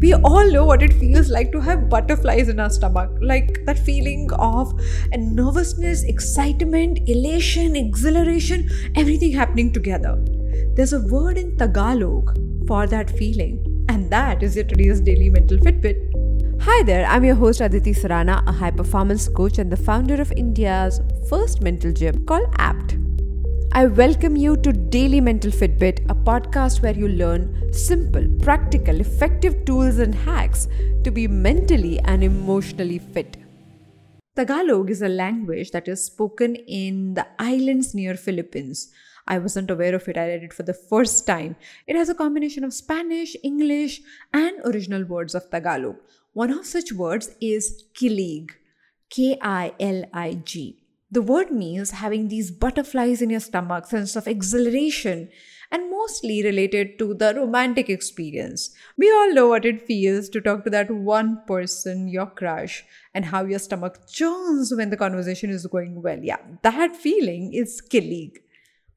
We all know what it feels like to have butterflies in our stomach, like that feeling of nervousness, excitement, elation, exhilaration, everything happening together. There's a word in Tagalog for that feeling, and that is your today's daily mental Fitbit. Hi there, I'm your host Aditi Sarana, a high performance coach and the founder of India's first mental gym called APT. I welcome you to Daily Mental Fitbit, a podcast where you learn simple, practical, effective tools and hacks to be mentally and emotionally fit. Tagalog is a language that is spoken in the islands near Philippines. I wasn't aware of it. I read it for the first time. It has a combination of Spanish, English, and original words of Tagalog. One of such words is kilig, K I L I G. The word means having these butterflies in your stomach, sense of exhilaration, and mostly related to the romantic experience. We all know what it feels to talk to that one person, your crush, and how your stomach churns when the conversation is going well. Yeah, that feeling is kilig.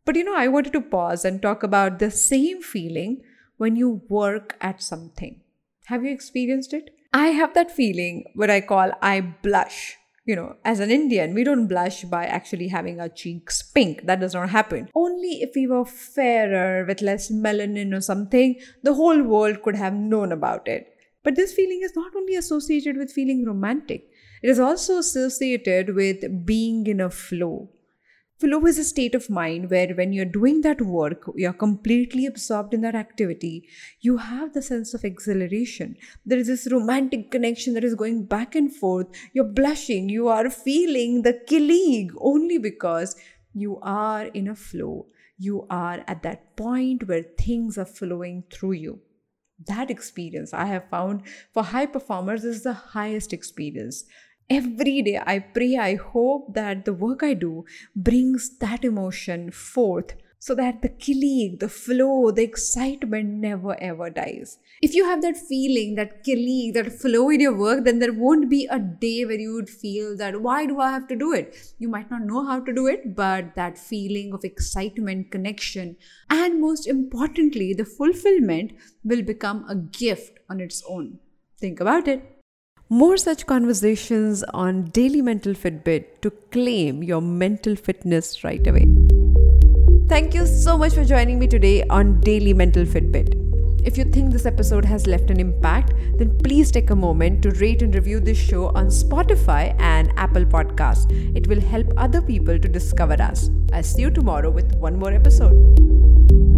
But you know, I wanted to pause and talk about the same feeling when you work at something. Have you experienced it? I have that feeling what I call I blush you know, as an Indian, we don't blush by actually having our cheeks pink. That does not happen. Only if we were fairer with less melanin or something, the whole world could have known about it. But this feeling is not only associated with feeling romantic, it is also associated with being in a flow. Flow is a state of mind where, when you're doing that work, you're completely absorbed in that activity. You have the sense of exhilaration. There is this romantic connection that is going back and forth. You're blushing. You are feeling the kilig only because you are in a flow. You are at that point where things are flowing through you that experience I have found for high performers is the highest experience every day I pray, I hope that the work I do brings that emotion forth so that the kilig, the flow, the excitement never ever dies. If you have that feeling, that kilig, that flow in your work, then there won't be a day where you would feel that why do I have to do it? You might not know how to do it, but that feeling of excitement, connection, and most importantly, the fulfillment will become a gift on its own. Think about it. More such conversations on Daily Mental Fitbit to claim your mental fitness right away. Thank you so much for joining me today on Daily Mental Fitbit. If you think this episode has left an impact, then please take a moment to rate and review this show on Spotify and Apple Podcasts. It will help other people to discover us. I'll see you tomorrow with one more episode.